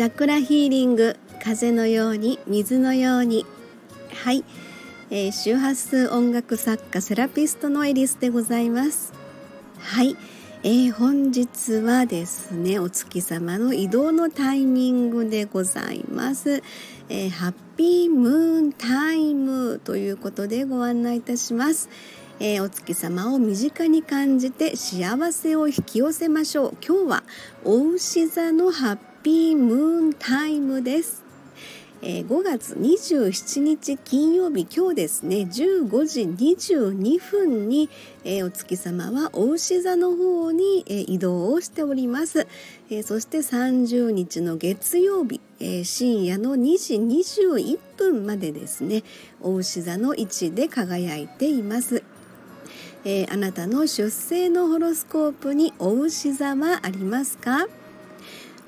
チャクラヒーリング風のように水のように。はい、えー、周波数音楽作家セラピストのエリスでございます。はい、えー、本日はですねお月様の移動のタイミングでございます、えー、ハッピームーンタイムということでご案内いたします。えー、お月様を身近に感じて幸せを引き寄せましょう。今日はお牛座のハッピームーンタイムですえー、5月27日金曜日今日ですね15時22分に、えー、お月様はお牛座の方に、えー、移動をしております、えそして30日の月曜日、え深夜の2時21分までですねお牛座の位置で輝いています。えー、あなたの出生のホロスコープにお牛座はありますか？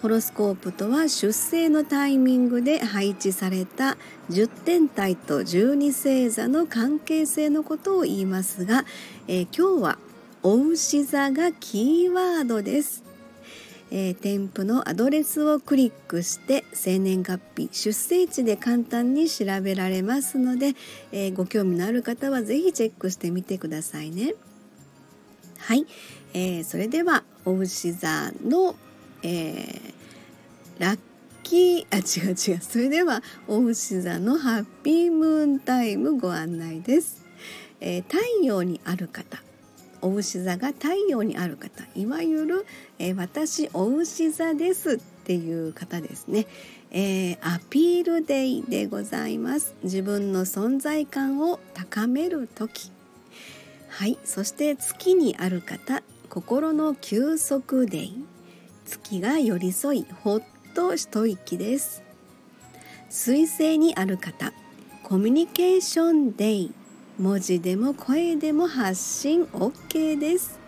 ホロスコープとは出生のタイミングで配置された10天体と12星座の関係性のことを言いますが、えー、今日はお牛座がキーワードですえー、添付のアドレスをクリックして生年月日出生地で簡単に調べられますので、えー、ご興味のある方は是非チェックしてみてくださいね。はい、えー、それではお牛座の、えー、ラッキーあ違う違う。それではお牛座のハッピームーンタイムご案内です。えー、太陽にある方。お牛座が太陽にある方。いわゆる、えー、私お牛座ですっていう方ですね、えー、アピールデイでございます。自分の存在感を高める時。はい。そして月にある方。心の休息デイ。月が寄り添いほっと一息です。水星にある方コミュニケーションデイ文字でも声でも発信 OK です。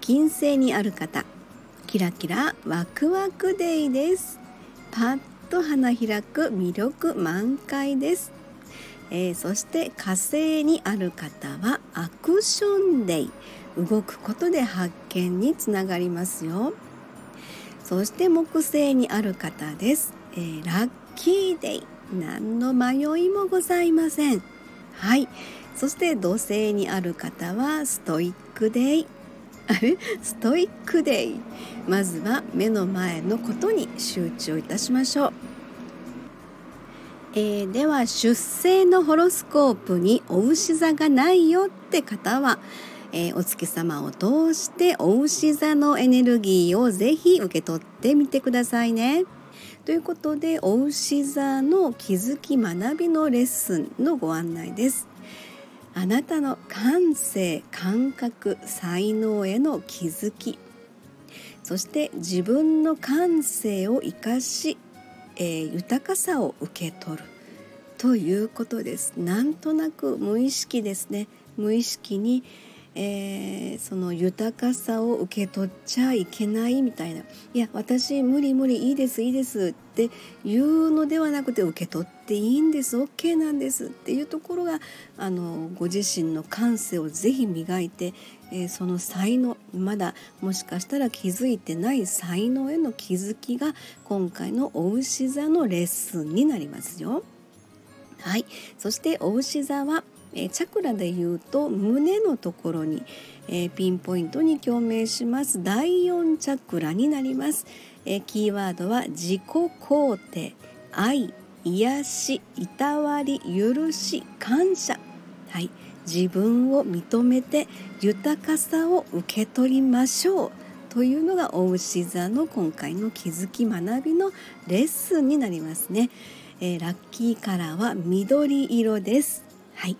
金星にある方キラキラワクワクデイです。パッと花開く魅力満開です、えー、そして火星にある方はアクションデイ動くことで発見につながりますよ。そして木星にある方です、えー、ラッキーデイ。何の迷いもございません。はい。そして土星にある方はストイックデイ。あれ？ストイックデイ。まずは目の前のことに集中いたしましょう、えー、では出生のホロスコープにお牛座がないよって方は、えー、お月様を通してお牛座のエネルギーをぜひ受け取ってみてくださいね。ということでお牛座の気づき学びのレッスンのご案内です。あなたの感性感覚才能への気づきそして自分の感性を生かし、えー、豊かさを受け取るということですなんとなく無意識ですね無意識に、えー、その豊かさを受け取っちゃいけないみたいな「いや私無理無理いいですいいです」って言うのではなくて受け取っていいんです。OK なんですっていうところがあのご自身の感性をぜひ磨いて、えー、その才能まだもしかしたら気づいてない才能への気づきが今回のお牛座のレッスンになりますよ。はい、そしてお牛座はえチャクラでいうと胸のところに、えー、ピンポイントに共鳴します。第4チャクラになります、え、キーワードは自己肯定。愛癒しいたわり許し感謝。はい。自分を認めて豊かさを受け取りましょう。というのがお牛座の今回の気づき学びのレッスンになりますね、えー、ラッキーカラーは緑色です。はい、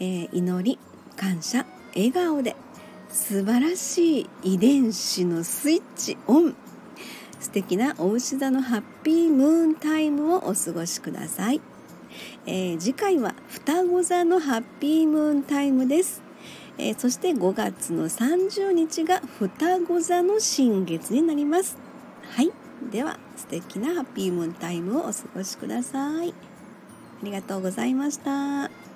えー、祈り感謝笑顔で。素晴らしい遺伝子のスイッチオン。素敵なお牛座のハッピームーンタイムをお過ごしください、えー、次回は双子座のハッピームーンタイムです、えー、そして5月の30日が双子座の新月になります。はい。では素敵なハッピームーンタイムをお過ごしください。ありがとうございました。